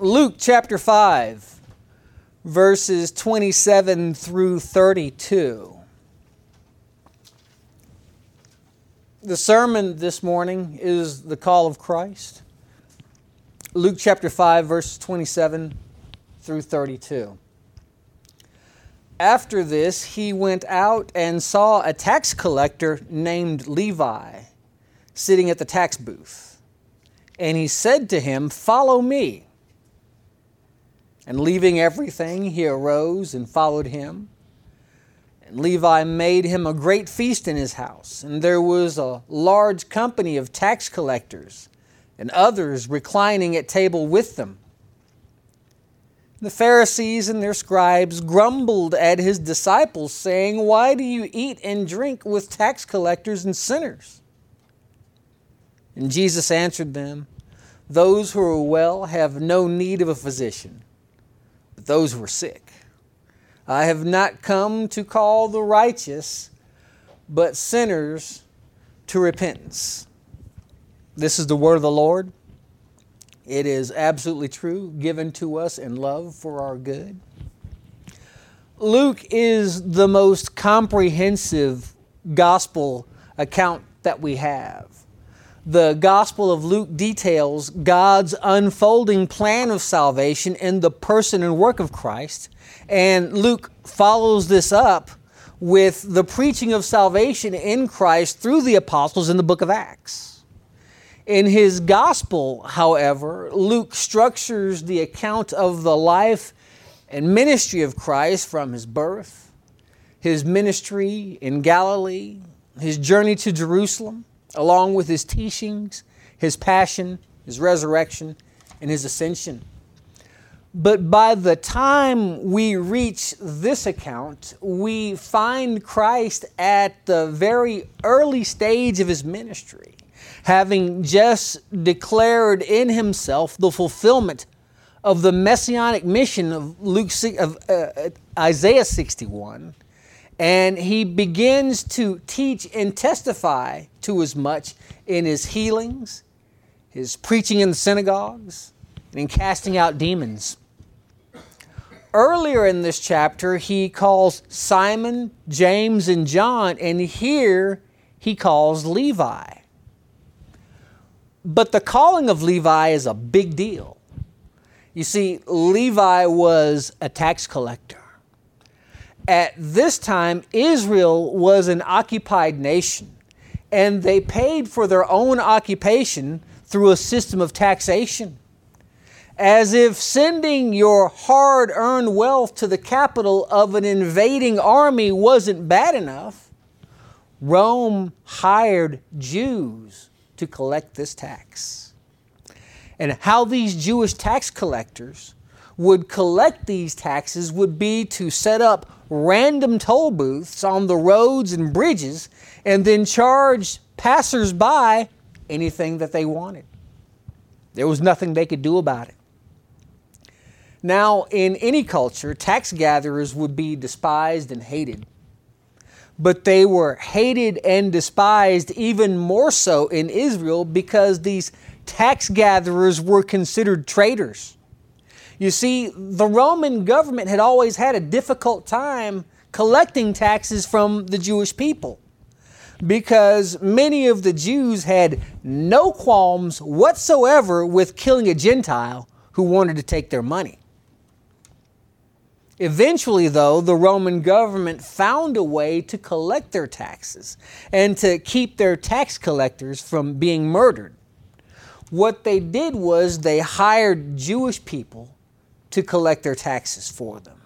Luke chapter 5, verses 27 through 32. The sermon this morning is the call of Christ. Luke chapter 5, verses 27 through 32. After this, he went out and saw a tax collector named Levi sitting at the tax booth. And he said to him, Follow me. And leaving everything, he arose and followed him. And Levi made him a great feast in his house, and there was a large company of tax collectors and others reclining at table with them. The Pharisees and their scribes grumbled at his disciples, saying, Why do you eat and drink with tax collectors and sinners? And Jesus answered them, Those who are well have no need of a physician those who are sick. I have not come to call the righteous, but sinners to repentance. This is the word of the Lord. It is absolutely true, given to us in love for our good. Luke is the most comprehensive gospel account that we have the Gospel of Luke details God's unfolding plan of salvation in the person and work of Christ. And Luke follows this up with the preaching of salvation in Christ through the apostles in the book of Acts. In his gospel, however, Luke structures the account of the life and ministry of Christ from his birth, his ministry in Galilee, his journey to Jerusalem, along with his teachings, his passion, his resurrection, and his ascension. But by the time we reach this account, we find Christ at the very early stage of his ministry, having just declared in himself the fulfillment of the messianic mission of Luke of uh, Isaiah 61 and he begins to teach and testify to as much in his healings, his preaching in the synagogues, and in casting out demons. Earlier in this chapter, he calls Simon, James, and John, and here he calls Levi. But the calling of Levi is a big deal. You see, Levi was a tax collector at this time, Israel was an occupied nation, and they paid for their own occupation through a system of taxation. As if sending your hard earned wealth to the capital of an invading army wasn't bad enough, Rome hired Jews to collect this tax. And how these Jewish tax collectors would collect these taxes would be to set up random toll booths on the roads and bridges and then charge passersby anything that they wanted. There was nothing they could do about it. Now, in any culture, tax gatherers would be despised and hated. But they were hated and despised even more so in Israel because these tax gatherers were considered traitors. You see, the Roman government had always had a difficult time collecting taxes from the Jewish people because many of the Jews had no qualms whatsoever with killing a Gentile who wanted to take their money. Eventually, though, the Roman government found a way to collect their taxes and to keep their tax collectors from being murdered. What they did was they hired Jewish people to collect their taxes for them.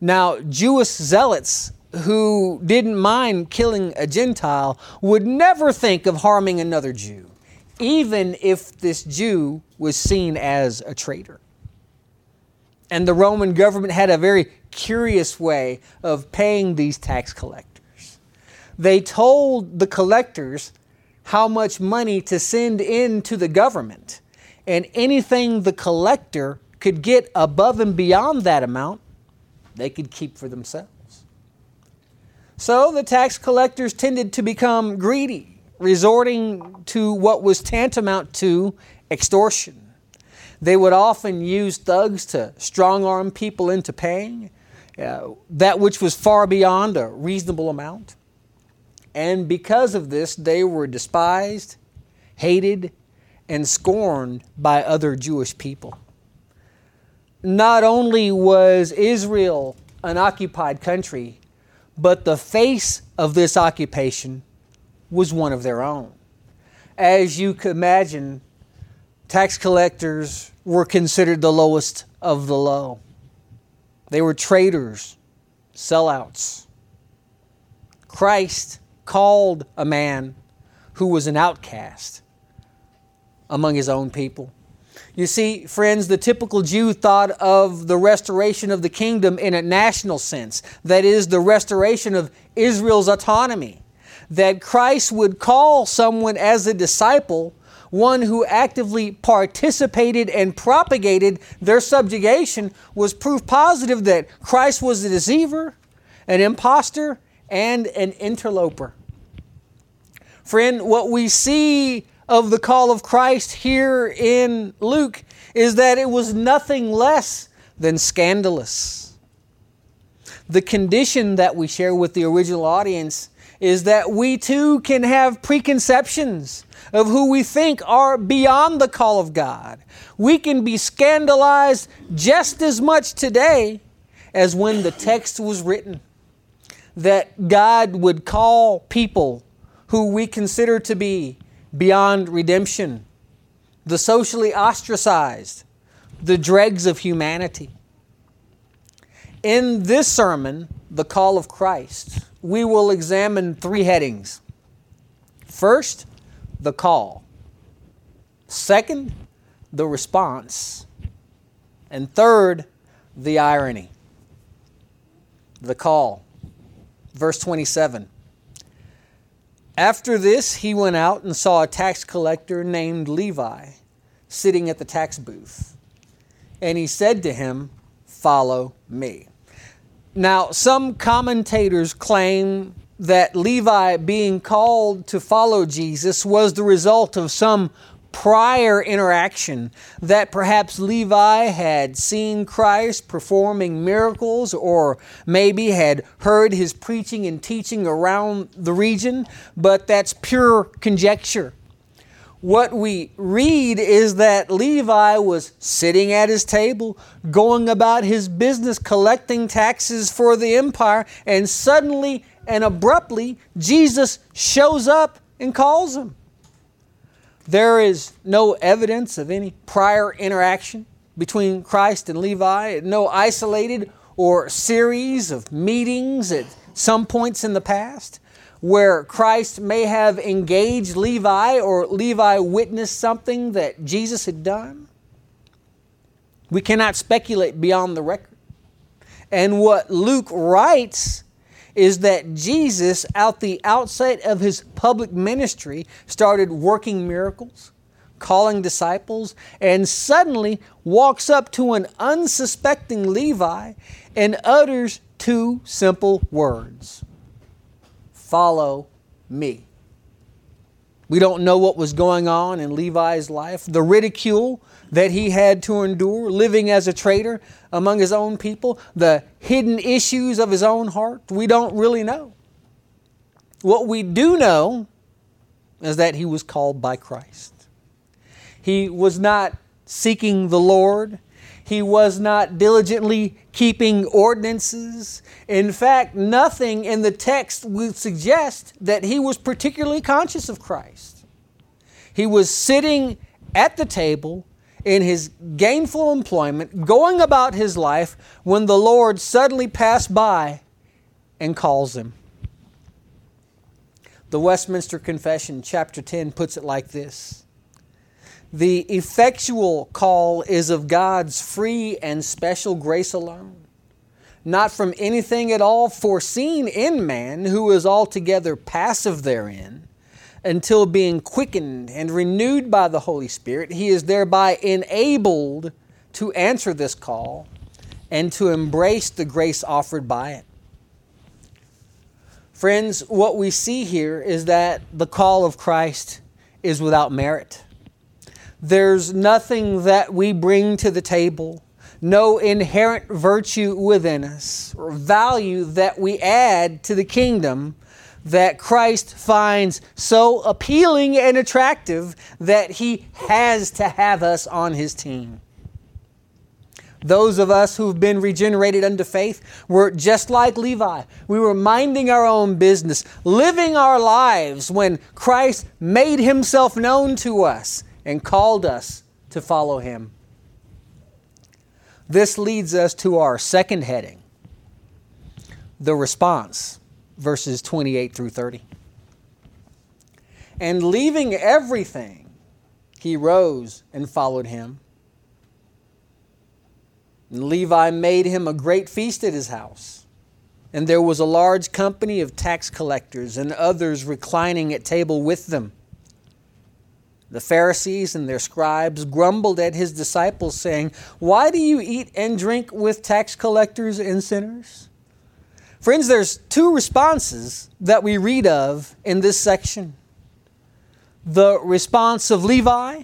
Now, Jewish zealots who didn't mind killing a Gentile would never think of harming another Jew, even if this Jew was seen as a traitor. And the Roman government had a very curious way of paying these tax collectors. They told the collectors how much money to send in to the government, and anything the collector could get above and beyond that amount, they could keep for themselves. So the tax collectors tended to become greedy, resorting to what was tantamount to extortion. They would often use thugs to strong arm people into paying uh, that which was far beyond a reasonable amount. And because of this, they were despised, hated, and scorned by other Jewish people. Not only was Israel an occupied country, but the face of this occupation was one of their own. As you can imagine, tax collectors were considered the lowest of the low. They were traitors, sellouts. Christ called a man who was an outcast among his own people. You see, friends, the typical Jew thought of the restoration of the kingdom in a national sense, that is, the restoration of Israel's autonomy. That Christ would call someone as a disciple one who actively participated and propagated their subjugation was proof positive that Christ was a deceiver, an impostor, and an interloper. Friend, what we see of the call of Christ here in Luke is that it was nothing less than scandalous. The condition that we share with the original audience is that we too can have preconceptions of who we think are beyond the call of God. We can be scandalized just as much today as when the text was written. That God would call people who we consider to be beyond redemption, the socially ostracized, the dregs of humanity. In this sermon, The Call of Christ, we will examine three headings. First, the call. Second, the response. And third, the irony. The call. Verse 27. After this, he went out and saw a tax collector named Levi sitting at the tax booth. And he said to him, Follow me. Now, some commentators claim that Levi being called to follow Jesus was the result of some prior interaction that perhaps Levi had seen Christ performing miracles or maybe had heard his preaching and teaching around the region, but that's pure conjecture. What we read is that Levi was sitting at his table, going about his business, collecting taxes for the empire, and suddenly and abruptly, Jesus shows up and calls him. There is no evidence of any prior interaction between Christ and Levi, no isolated or series of meetings at some points in the past where Christ may have engaged Levi or Levi witnessed something that Jesus had done. We cannot speculate beyond the record. And what Luke writes is that Jesus, out the outset of his public ministry, started working miracles, calling disciples, and suddenly walks up to an unsuspecting Levi and utters two simple words Follow me. We don't know what was going on in Levi's life. The ridicule that he had to endure, living as a traitor among his own people, the hidden issues of his own heart, we don't really know. What we do know is that he was called by Christ. He was not seeking the Lord. He was not diligently keeping ordinances. In fact, nothing in the text would suggest that he was particularly conscious of Christ. He was sitting at the table in his gainful employment, going about his life, when the Lord suddenly passed by and calls him. The Westminster Confession, chapter 10, puts it like this The effectual call is of God's free and special grace alone, not from anything at all foreseen in man, who is altogether passive therein until being quickened and renewed by the Holy Spirit, he is thereby enabled to answer this call and to embrace the grace offered by it. Friends, what we see here is that the call of Christ is without merit. There's nothing that we bring to the table, no inherent virtue within us or value that we add to the kingdom that Christ finds so appealing and attractive that he has to have us on his team. Those of us who've been regenerated unto faith were just like Levi. We were minding our own business, living our lives when Christ made himself known to us and called us to follow him. This leads us to our second heading the response, verses 28 through 30. And leaving everything, he rose and followed him. And Levi made him a great feast at his house. And there was a large company of tax collectors and others reclining at table with them. The Pharisees and their scribes grumbled at his disciples, saying, Why do you eat and drink with tax collectors and sinners? Friends, there's two responses that we read of in this section the response of Levi,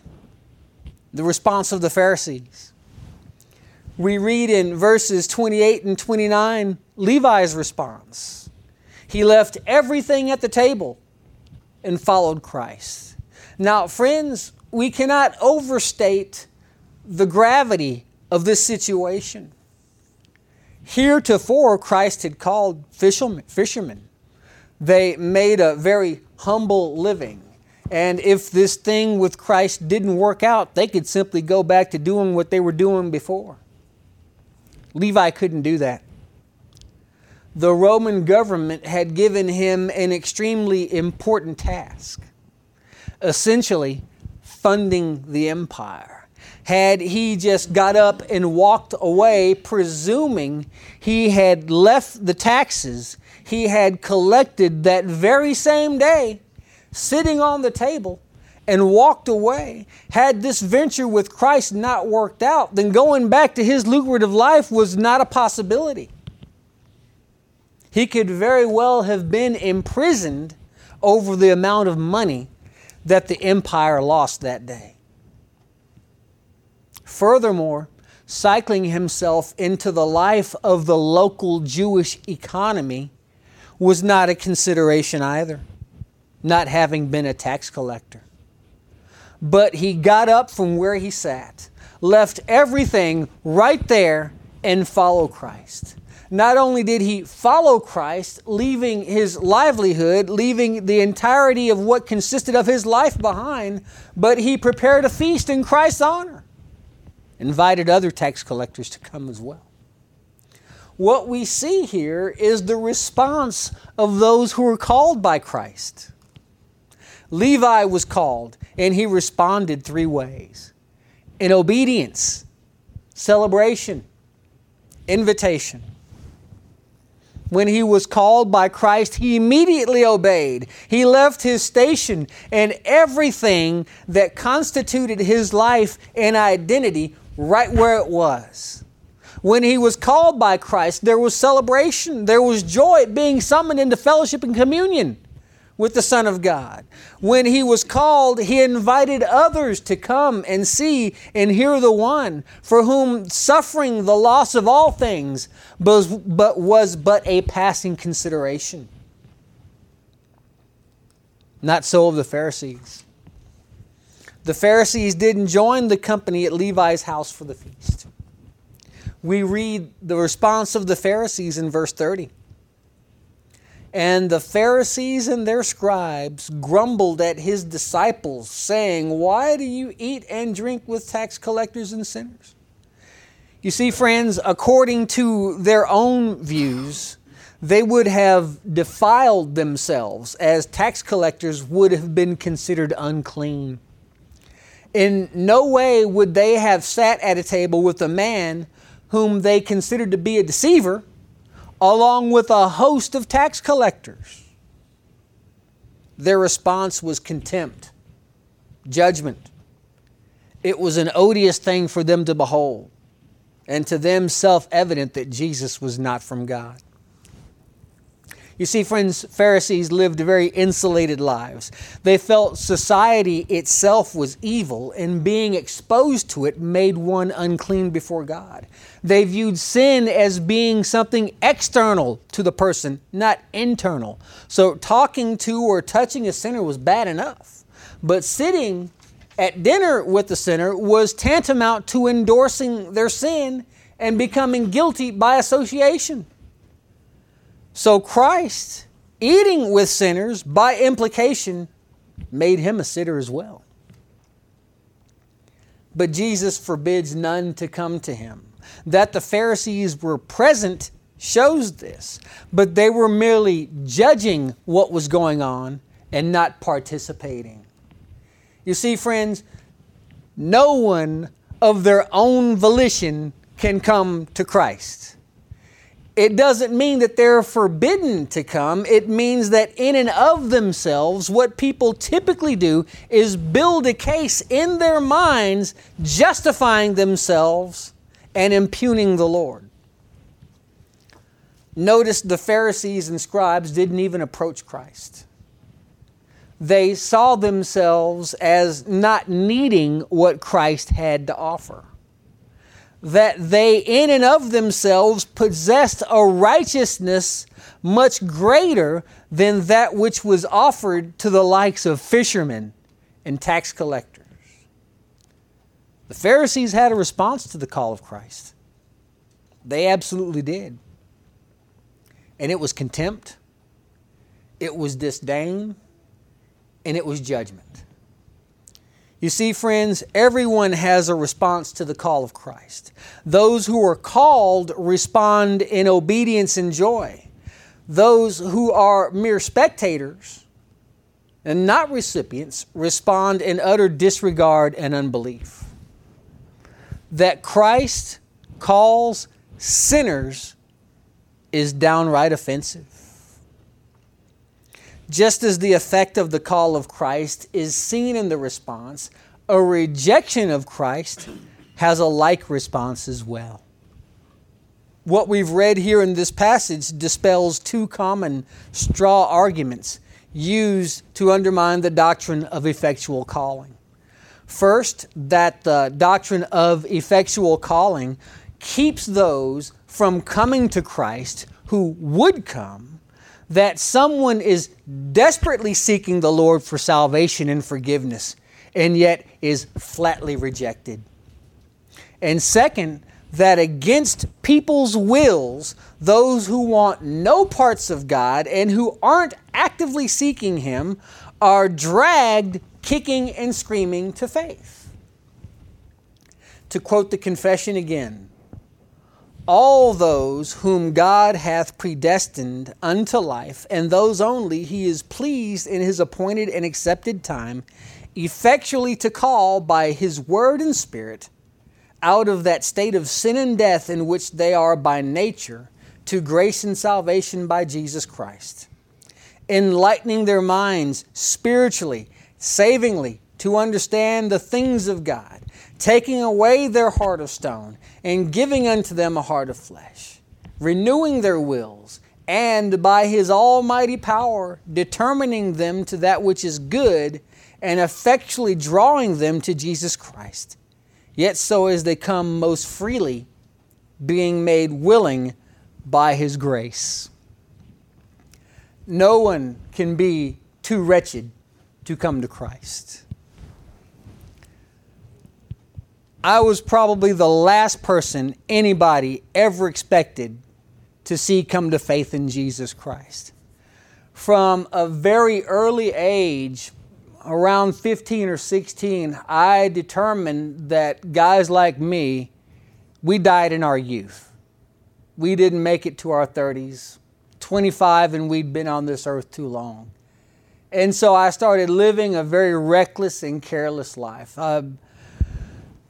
the response of the Pharisees we read in verses 28 and 29 Levi's response. He left everything at the table and followed Christ. Now, friends, we cannot overstate the gravity of this situation. Heretofore, Christ had called fishermen. They made a very humble living. And if this thing with Christ didn't work out, they could simply go back to doing what they were doing before. Levi couldn't do that. The Roman government had given him an extremely important task, essentially funding the empire. Had he just got up and walked away, presuming he had left the taxes he had collected that very same day, sitting on the table, and walked away, had this venture with Christ not worked out, then going back to his lucrative life was not a possibility. He could very well have been imprisoned over the amount of money that the empire lost that day. Furthermore, cycling himself into the life of the local Jewish economy was not a consideration either, not having been a tax collector. But he got up from where he sat, left everything right there, and followed Christ. Not only did he follow Christ, leaving his livelihood, leaving the entirety of what consisted of his life behind, but he prepared a feast in Christ's honor, invited other tax collectors to come as well. What we see here is the response of those who were called by Christ. Levi was called, and he responded three ways in obedience, celebration, invitation. When he was called by Christ, he immediately obeyed. He left his station and everything that constituted his life and identity right where it was. When he was called by Christ, there was celebration, there was joy at being summoned into fellowship and communion with the Son of God. When he was called, he invited others to come and see and hear the one for whom suffering the loss of all things was, but was but a passing consideration. Not so of the Pharisees. The Pharisees didn't join the company at Levi's house for the feast. We read the response of the Pharisees in verse 30. And the Pharisees and their scribes grumbled at his disciples, saying, Why do you eat and drink with tax collectors and sinners? You see, friends, according to their own views, they would have defiled themselves as tax collectors would have been considered unclean. In no way would they have sat at a table with a man whom they considered to be a deceiver along with a host of tax collectors. Their response was contempt, judgment. It was an odious thing for them to behold, and to them self evident that Jesus was not from God. You see, friends, Pharisees lived very insulated lives. They felt society itself was evil, and being exposed to it made one unclean before God. They viewed sin as being something external to the person, not internal. So, talking to or touching a sinner was bad enough. But sitting at dinner with the sinner was tantamount to endorsing their sin and becoming guilty by association. So Christ, eating with sinners, by implication, made him a sinner as well. But Jesus forbids none to come to him. That the Pharisees were present shows this, but they were merely judging what was going on and not participating. You see, friends, no one of their own volition can come to Christ it doesn't mean that they're forbidden to come. It means that in and of themselves, what people typically do is build a case in their minds justifying themselves and impugning the Lord. Notice the Pharisees and scribes didn't even approach Christ. They saw themselves as not needing what Christ had to offer that they in and of themselves possessed a righteousness much greater than that which was offered to the likes of fishermen and tax collectors. The Pharisees had a response to the call of Christ. They absolutely did. And it was contempt, it was disdain, and it was judgment. You see, friends, everyone has a response to the call of Christ. Those who are called respond in obedience and joy. Those who are mere spectators and not recipients respond in utter disregard and unbelief. That Christ calls sinners is downright offensive. Just as the effect of the call of Christ is seen in the response, a rejection of Christ has a like response as well. What we've read here in this passage dispels two common straw arguments used to undermine the doctrine of effectual calling. First, that the doctrine of effectual calling keeps those from coming to Christ who would come that someone is desperately seeking the Lord for salvation and forgiveness and yet is flatly rejected. And second, that against people's wills, those who want no parts of God and who aren't actively seeking Him are dragged kicking and screaming to faith. To quote the confession again, all those whom God hath predestined unto life, and those only he is pleased in his appointed and accepted time, effectually to call by his word and spirit out of that state of sin and death in which they are by nature to grace and salvation by Jesus Christ, enlightening their minds spiritually, savingly, to understand the things of God, taking away their heart of stone and giving unto them a heart of flesh, renewing their wills, and by his almighty power determining them to that which is good and effectually drawing them to Jesus Christ. Yet so as they come most freely, being made willing by his grace. No one can be too wretched to come to Christ. I was probably the last person anybody ever expected to see come to faith in Jesus Christ. From a very early age, around 15 or 16, I determined that guys like me, we died in our youth. We didn't make it to our 30s, 25, and we'd been on this earth too long. And so I started living a very reckless and careless life. Uh,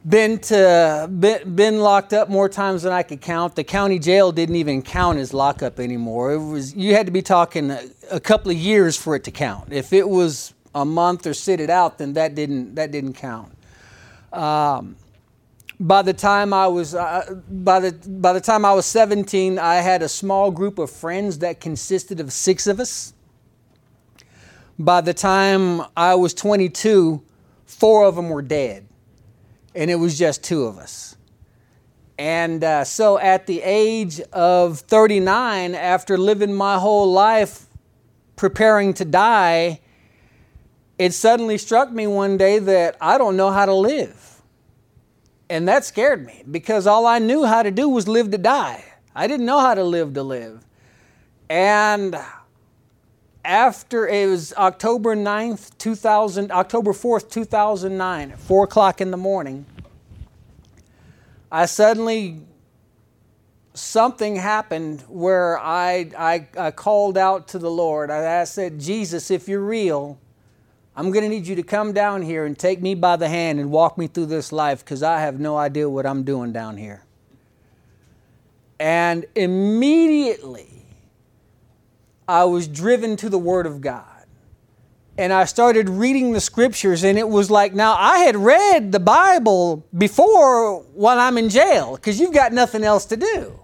been to been, been locked up more times than I could count. The county jail didn't even count as lockup anymore. It was you had to be talking a, a couple of years for it to count. If it was a month or sit it out, then that didn't that didn't count. Um, By the time I was uh, by the by the time I was 17, I had a small group of friends that consisted of six of us. By the time I was 22, four of them were dead, and it was just two of us. And uh, so at the age of 39, after living my whole life preparing to die, it suddenly struck me one day that I don't know how to live. And that scared me because all I knew how to do was live to die. I didn't know how to live to live. And after it was October 9th, 2000, October 4th, 2009, at 4 o'clock in the morning, I suddenly, something happened where I, I, I called out to the Lord. I, I said, Jesus, if you're real, I'm going to need you to come down here and take me by the hand and walk me through this life because I have no idea what I'm doing down here. And immediately, I was driven to the Word of God. And I started reading the scriptures, and it was like, now I had read the Bible before while I'm in jail because you've got nothing else to do.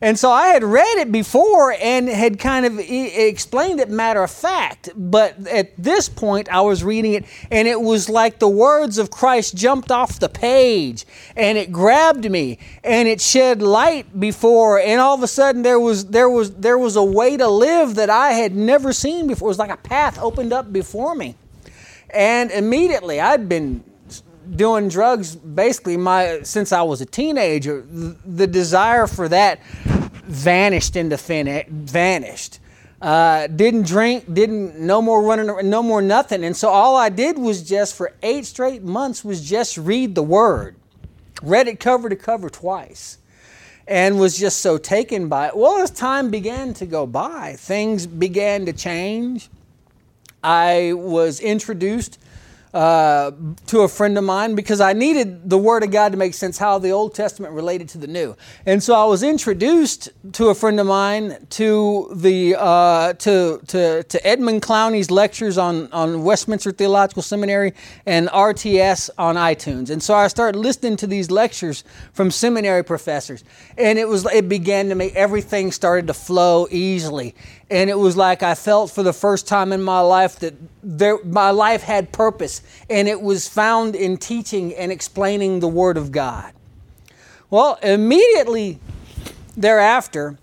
And so I had read it before and had kind of explained it matter of fact. But at this point, I was reading it and it was like the words of Christ jumped off the page and it grabbed me and it shed light before. And all of a sudden, there was, there was, there was a way to live that I had never seen before. It was like a path opened up before me. And immediately, I'd been doing drugs basically my since I was a teenager. The desire for that vanished into thin air, vanished. Uh, didn't drink, didn't no more running, no more nothing. And so all I did was just for eight straight months was just read the Word, read it cover to cover twice, and was just so taken by it. Well, as time began to go by, things began to change. I was introduced uh, to a friend of mine because I needed the Word of God to make sense how the Old Testament related to the New. And so I was introduced to a friend of mine to the uh, to, to to Edmund Clowney's lectures on on Westminster Theological Seminary and RTS on iTunes. And so I started listening to these lectures from seminary professors, and it was it began to make everything started to flow easily and it was like I felt for the first time in my life that there, my life had purpose, and it was found in teaching and explaining the Word of God. Well, immediately thereafter,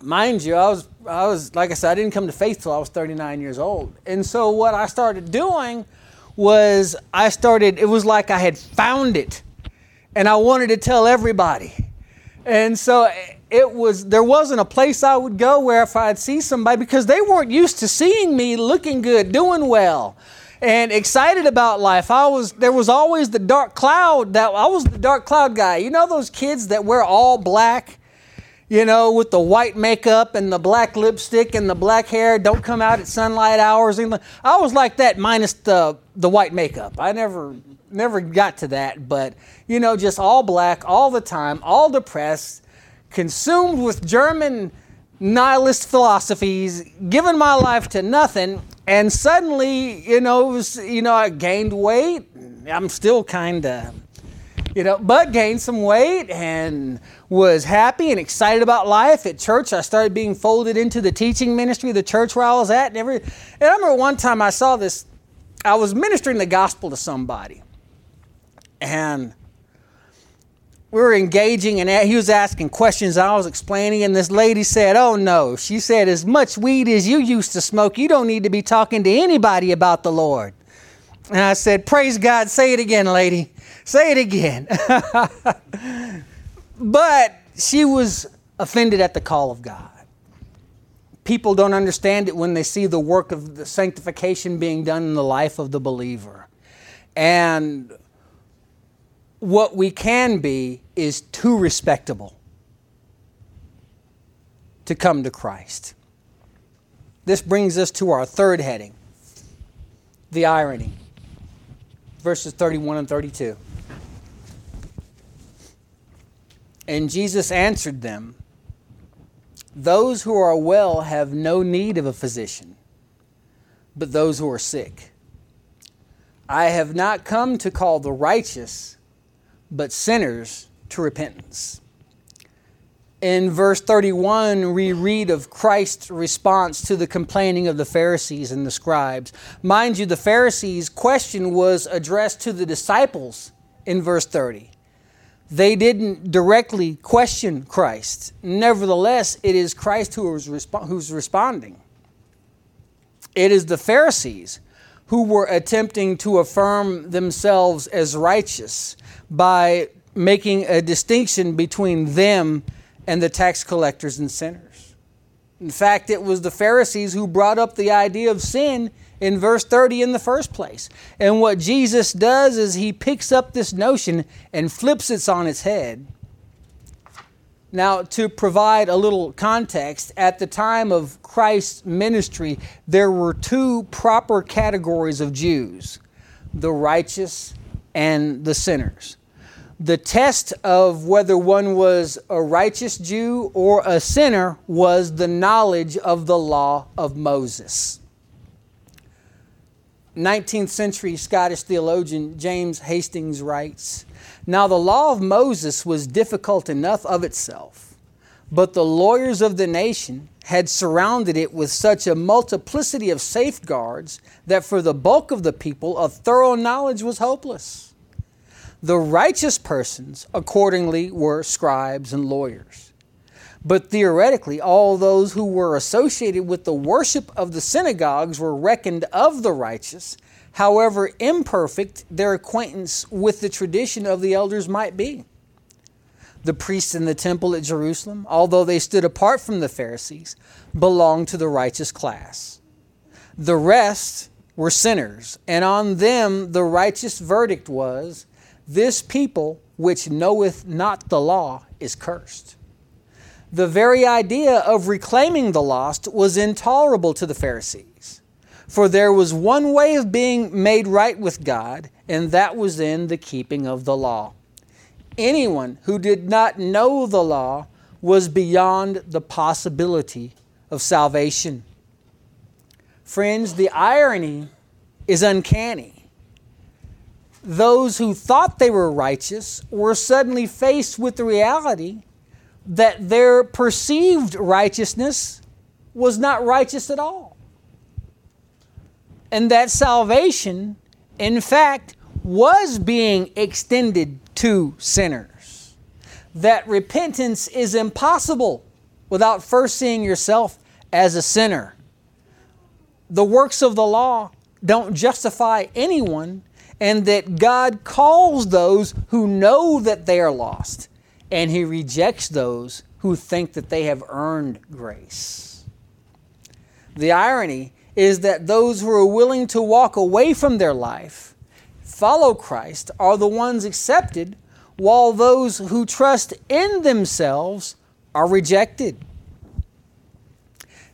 mind you, I was, I was like I said, I didn't come to faith till I was 39 years old, and so what I started doing was I started. It was like I had found it, and I wanted to tell everybody, and so it was there wasn't a place I would go where if I'd see somebody because they weren't used to seeing me looking good, doing well, and excited about life. I was there was always the dark cloud that I was the dark cloud guy. You know those kids that wear all black, you know, with the white makeup and the black lipstick and the black hair, don't come out at sunlight hours. I was like that minus the the white makeup. I never never got to that, but you know, just all black all the time, all depressed consumed with German nihilist philosophies, given my life to nothing, and suddenly, you know, was, you know, I gained weight. I'm still kind of, you know, but gained some weight and was happy and excited about life at church. I started being folded into the teaching ministry, of the church where I was at, and every. And I remember one time I saw this. I was ministering the gospel to somebody, and we were engaging and he was asking questions I was explaining and this lady said, "Oh no." She said, "As much weed as you used to smoke, you don't need to be talking to anybody about the Lord." And I said, "Praise God. Say it again, lady. Say it again." but she was offended at the call of God. People don't understand it when they see the work of the sanctification being done in the life of the believer. And what we can be is too respectable to come to Christ. This brings us to our third heading the irony. Verses 31 and 32. And Jesus answered them Those who are well have no need of a physician, but those who are sick. I have not come to call the righteous but sinners to repentance. In verse 31, we read of Christ's response to the complaining of the Pharisees and the scribes. Mind you, the Pharisees' question was addressed to the disciples in verse 30. They didn't directly question Christ. Nevertheless, it is Christ who is resp- who's responding. It is the Pharisees who were attempting to affirm themselves as righteous by making a distinction between them and the tax collectors and sinners. In fact, it was the Pharisees who brought up the idea of sin in verse 30 in the first place. And what Jesus does is he picks up this notion and flips it on its head. Now, to provide a little context, at the time of Christ's ministry, there were two proper categories of Jews the righteous and the sinners the test of whether one was a righteous Jew or a sinner was the knowledge of the law of Moses. 19th century Scottish theologian James Hastings writes Now the law of Moses was difficult enough of itself, but the lawyers of the nation had surrounded it with such a multiplicity of safeguards that for the bulk of the people a thorough knowledge was hopeless. The righteous persons, accordingly, were scribes and lawyers. But theoretically, all those who were associated with the worship of the synagogues were reckoned of the righteous, however imperfect their acquaintance with the tradition of the elders might be. The priests in the temple at Jerusalem, although they stood apart from the Pharisees, belonged to the righteous class. The rest were sinners, and on them the righteous verdict was this people which knoweth not the law is cursed. The very idea of reclaiming the lost was intolerable to the Pharisees. For there was one way of being made right with God, and that was in the keeping of the law. Anyone who did not know the law was beyond the possibility of salvation. Friends, the irony is uncanny those who thought they were righteous were suddenly faced with the reality that their perceived righteousness was not righteous at all. And that salvation, in fact, was being extended to sinners. That repentance is impossible without first seeing yourself as a sinner. The works of the law don't justify anyone and that God calls those who know that they are lost, and He rejects those who think that they have earned grace. The irony is that those who are willing to walk away from their life, follow Christ, are the ones accepted, while those who trust in themselves are rejected.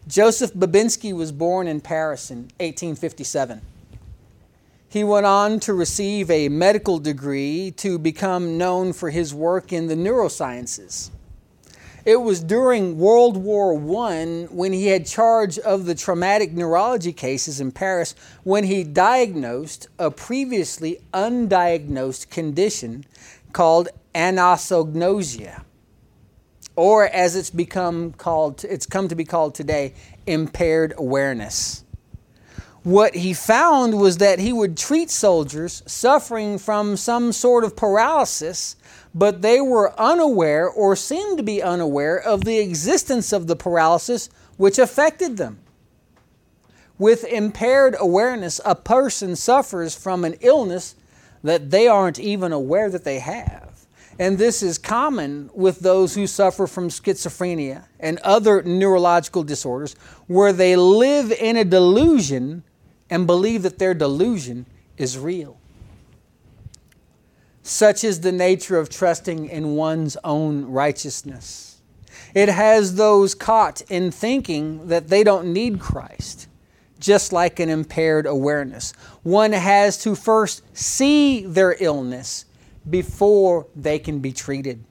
Joseph Babinski was born in Paris in 1857. He went on to receive a medical degree to become known for his work in the neurosciences. It was during World War I when he had charge of the traumatic neurology cases in Paris when he diagnosed a previously undiagnosed condition called anosognosia or as it's become called it's come to be called today impaired awareness. What he found was that he would treat soldiers suffering from some sort of paralysis, but they were unaware or seemed to be unaware of the existence of the paralysis which affected them. With impaired awareness, a person suffers from an illness that they aren't even aware that they have. And this is common with those who suffer from schizophrenia and other neurological disorders, where they live in a delusion and believe that their delusion is real. Such is the nature of trusting in one's own righteousness. It has those caught in thinking that they don't need Christ, just like an impaired awareness. One has to first see their illness before they can be treated.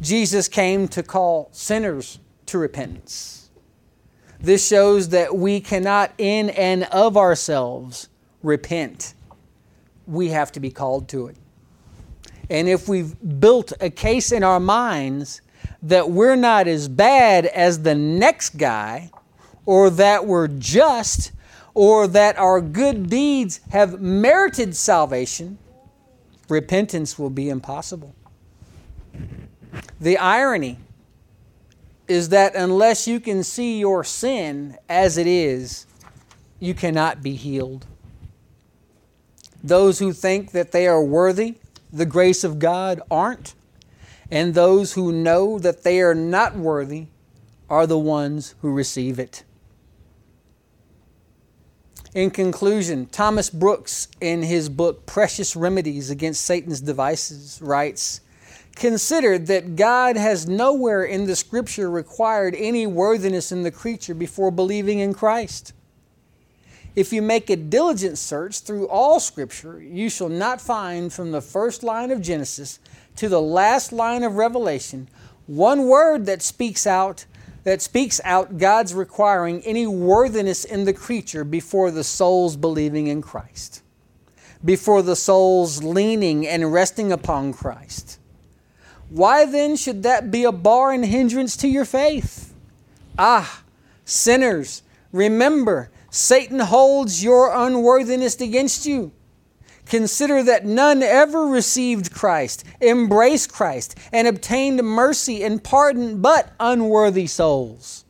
Jesus came to call sinners to repentance. This shows that we cannot, in and of ourselves, repent. We have to be called to it. And if we've built a case in our minds that we're not as bad as the next guy, or that we're just, or that our good deeds have merited salvation, repentance will be impossible. The irony is that unless you can see your sin as it is, you cannot be healed. Those who think that they are worthy the grace of God aren't, and those who know that they are not worthy are the ones who receive it. In conclusion, Thomas Brooks, in his book Precious Remedies Against Satan's Devices, writes Consider that God has nowhere in the Scripture required any worthiness in the creature before believing in Christ. If you make a diligent search through all Scripture, you shall not find from the first line of Genesis to the last line of Revelation one word that speaks out that speaks out God's requiring any worthiness in the creature before the soul's believing in Christ, before the soul's leaning and resting upon Christ. Why then should that be a bar and hindrance to your faith? Ah, sinners, remember Satan holds your unworthiness against you. Consider that none ever received Christ, embraced Christ, and obtained mercy and pardon but unworthy souls.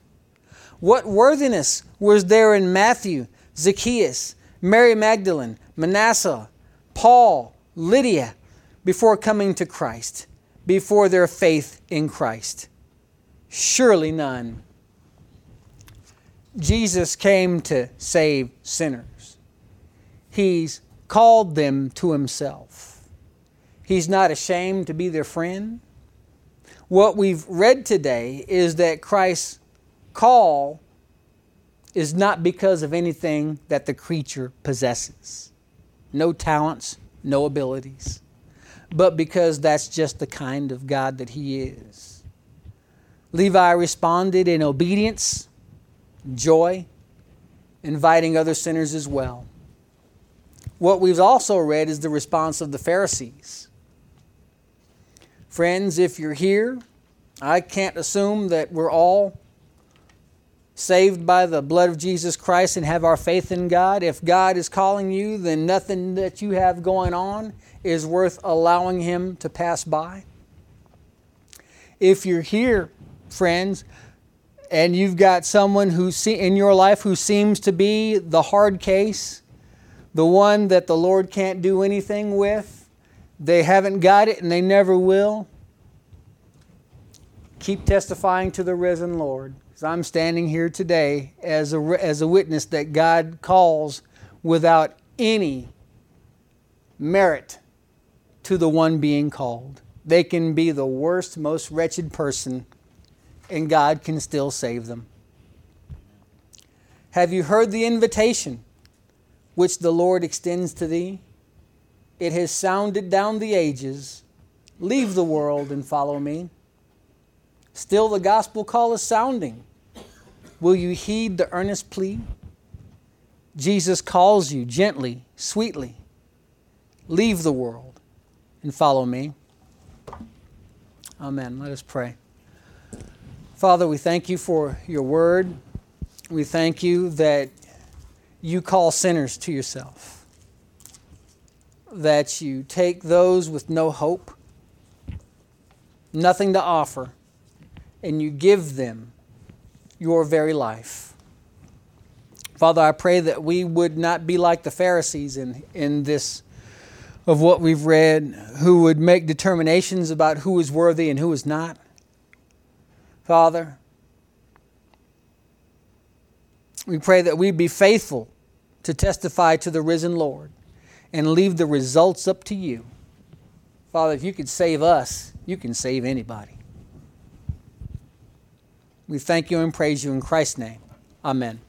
What worthiness was there in Matthew, Zacchaeus, Mary Magdalene, Manasseh, Paul, Lydia before coming to Christ, before their faith in Christ? Surely none. Jesus came to save sinners. He's called them to himself. He's not ashamed to be their friend. What we've read today is that Christ's call is not because of anything that the creature possesses no talents, no abilities, but because that's just the kind of God that he is. Levi responded in obedience joy, inviting other sinners as well. What we've also read is the response of the Pharisees. Friends, if you're here, I can't assume that we're all saved by the blood of Jesus Christ and have our faith in God. If God is calling you, then nothing that you have going on is worth allowing Him to pass by. If you're here, friends, and you've got someone who in your life who seems to be the hard case, the one that the Lord can't do anything with, they haven't got it and they never will. Keep testifying to the risen Lord. Because I'm standing here today as a, as a witness that God calls without any merit to the one being called. They can be the worst, most wretched person and God can still save them. Have you heard the invitation which the Lord extends to thee? It has sounded down the ages. Leave the world and follow me. Still, the gospel call is sounding. Will you heed the earnest plea? Jesus calls you gently, sweetly. Leave the world and follow me. Amen. Let us pray. Father, we thank you for your word. We thank you that you call sinners to yourself, that you take those with no hope, nothing to offer, and you give them your very life. Father, I pray that we would not be like the Pharisees in, in this of what we've read, who would make determinations about who is worthy and who is not Father, we pray that we be faithful to testify to the risen Lord and leave the results up to you. Father, if you could save us, you can save anybody. We thank you and praise you in Christ's name. Amen.